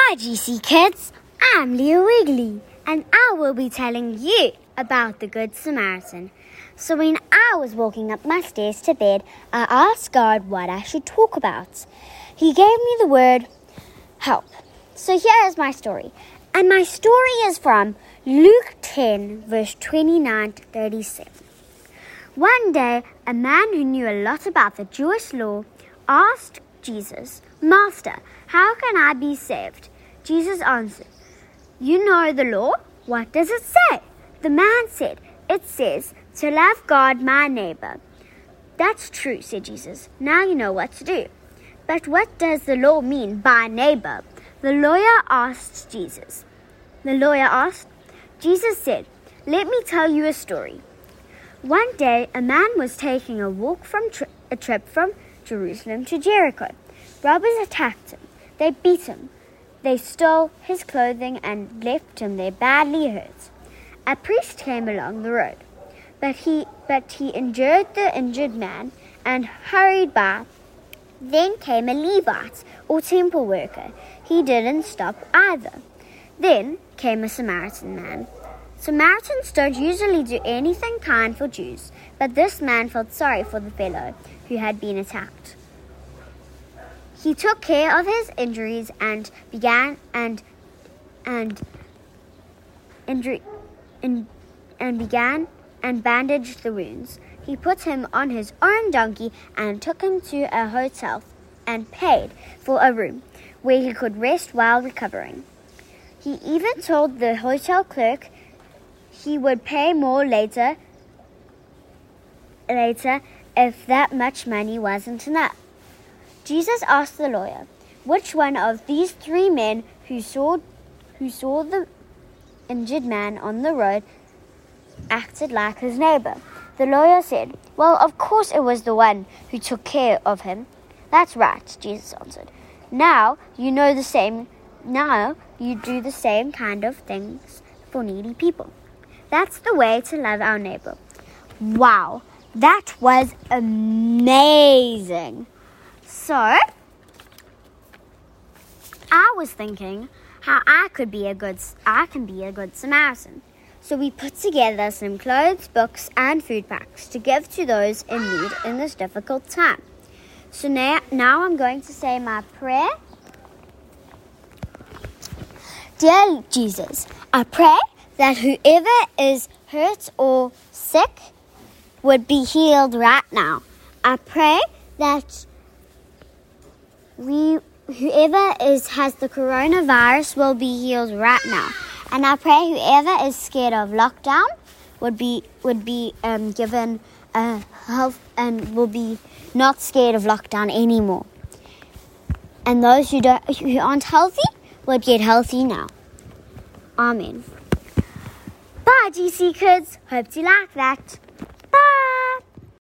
Hi, GC kids. I'm Leo Wiggly, and I will be telling you about the Good Samaritan. So, when I was walking up my stairs to bed, I asked God what I should talk about. He gave me the word help. So, here is my story. And my story is from Luke 10, verse 29 to 37. One day, a man who knew a lot about the Jewish law asked Jesus, Master, how can I be saved? Jesus answered, You know the law. What does it say? The man said, It says, To love God, my neighbor. That's true, said Jesus. Now you know what to do. But what does the law mean by neighbor? The lawyer asked Jesus. The lawyer asked, Jesus said, Let me tell you a story. One day, a man was taking a walk from tri- a trip from Jerusalem to Jericho. Robbers attacked him. They beat him. They stole his clothing and left him there badly hurt. A priest came along the road, but he but he injured the injured man and hurried by. Then came a Levite or temple worker. He didn't stop either. Then came a Samaritan man. Samaritans don't usually do anything kind for Jews, but this man felt sorry for the fellow who had been attacked. He took care of his injuries and began and and injury and, and began and bandaged the wounds. He put him on his own donkey and took him to a hotel and paid for a room where he could rest while recovering. He even told the hotel clerk he would pay more later later if that much money wasn't enough. Jesus asked the lawyer, which one of these three men who saw who saw the injured man on the road acted like his neighbor? The lawyer said, Well, of course it was the one who took care of him. That's right, Jesus answered. Now you know the same now you do the same kind of things for needy people. That's the way to love our neighbor. Wow, that was amazing. So, I was thinking how I could be a good I can be a good Samaritan. So we put together some clothes, books, and food packs to give to those in need in this difficult time. So now, now I'm going to say my prayer. Dear Jesus, I pray that whoever is hurt or sick would be healed right now. I pray that we whoever is has the coronavirus will be healed right now. And I pray whoever is scared of lockdown would be would be um, given a health and will be not scared of lockdown anymore. And those who don't who aren't healthy would get healthy now. Amen. GC kids. Hope you like that.